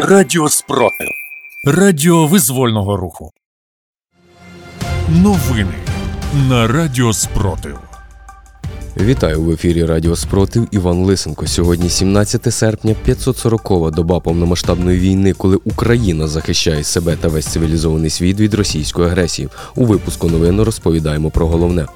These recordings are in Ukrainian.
Радіо Спротив. Радіо визвольного руху. Новини на Радіо Спротив. Вітаю в ефірі Радіо Спротив Іван Лисенко. Сьогодні 17 серпня, 540-ва доба повномасштабної війни, коли Україна захищає себе та весь цивілізований світ від російської агресії. У випуску новин розповідаємо про головне.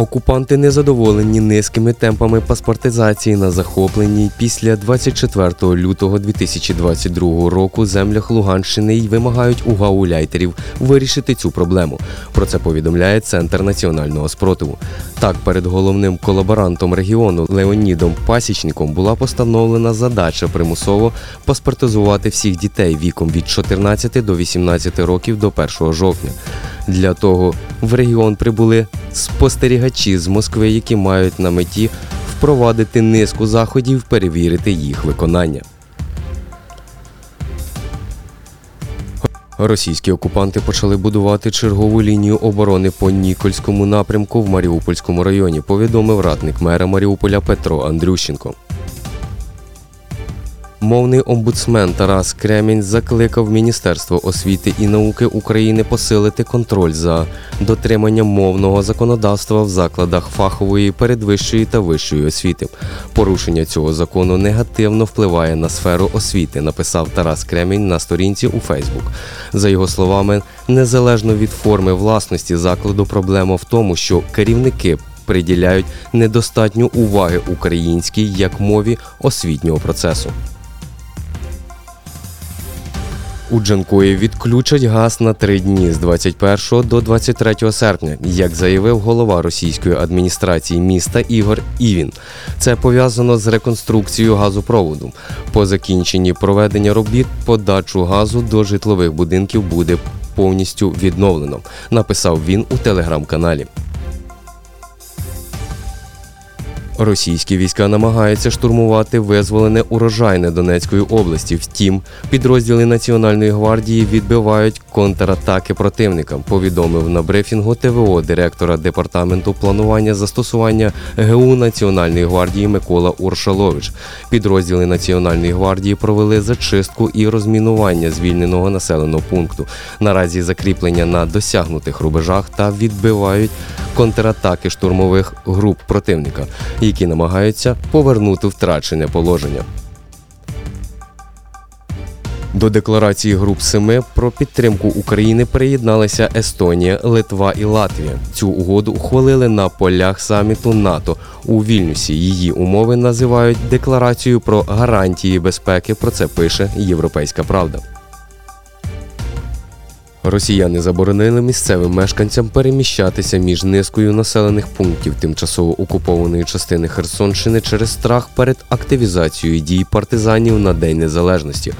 Окупанти незадоволені низькими темпами паспортизації на захопленій після 24 лютого 2022 року землях Луганщини й вимагають у гауляйтерів вирішити цю проблему. Про це повідомляє Центр національного спротиву. Так, перед головним колаборантом регіону Леонідом Пасічником була постановлена задача примусово паспортизувати всіх дітей віком від 14 до 18 років до 1 жовтня. Для того в регіон прибули спостерігачі з Москви, які мають на меті впровадити низку заходів, перевірити їх виконання. Російські окупанти почали будувати чергову лінію оборони по Нікольському напрямку в Маріупольському районі, повідомив радник мера Маріуполя Петро Андрющенко. Мовний омбудсмен Тарас Кремінь закликав Міністерство освіти і науки України посилити контроль за дотриманням мовного законодавства в закладах фахової, передвищої та вищої освіти. Порушення цього закону негативно впливає на сферу освіти, написав Тарас Кремінь на сторінці у Фейсбук. За його словами, незалежно від форми власності закладу, проблема в тому, що керівники приділяють недостатньо уваги українській як мові освітнього процесу. У Джанкої відключать газ на три дні з 21 до 23 серпня, як заявив голова російської адміністрації міста Ігор Івін. Це пов'язано з реконструкцією газопроводу. По закінченні проведення робіт подачу газу до житлових будинків буде повністю відновлено. Написав він у телеграм-каналі. Російські війська намагаються штурмувати визволене урожайне Донецької області. Втім, підрозділи Національної гвардії відбивають контратаки противника. Повідомив на брифінгу ТВО директора департаменту планування застосування ГУ Національної гвардії Микола Уршалович. Підрозділи Національної гвардії провели зачистку і розмінування звільненого населеного пункту. Наразі закріплення на досягнутих рубежах та відбивають контратаки штурмових груп противника які намагаються повернути втрачене положення. До декларації груп Семи про підтримку України приєдналися Естонія, Литва і Латвія. Цю угоду ухвалили на полях саміту НАТО у Вільнюсі. Її умови називають декларацією про гарантії безпеки. Про це пише Європейська Правда. Росіяни заборонили місцевим мешканцям переміщатися між низкою населених пунктів тимчасово окупованої частини Херсонщини через страх перед активізацією дій партизанів на День Незалежності.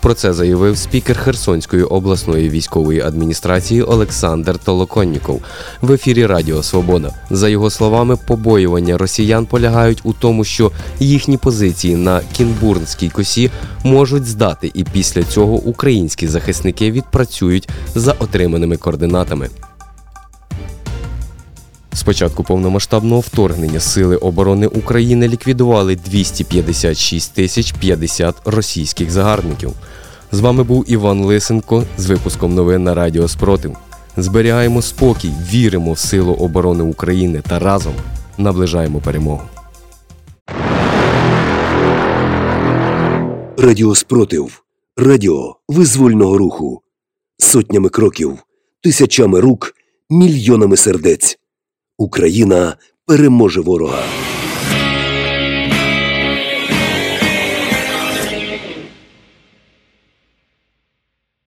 Про це заявив спікер Херсонської обласної військової адміністрації Олександр Толоконніков в ефірі Радіо Свобода. За його словами, побоювання росіян полягають у тому, що їхні позиції на Кінбурнській косі можуть здати, і після цього українські захисники відпрацюють за отриманими координатами. З початку повномасштабного вторгнення Сили оборони України ліквідували 256 тисяч 50 російських загарбників. З вами був Іван Лисенко з випуском новин на Радіо Спротив. Зберігаємо спокій, віримо в силу оборони України та разом наближаємо перемогу. Радіо Спротив. Радіо визвольного руху. Сотнями кроків, тисячами рук, мільйонами сердець. Україна переможе ворога.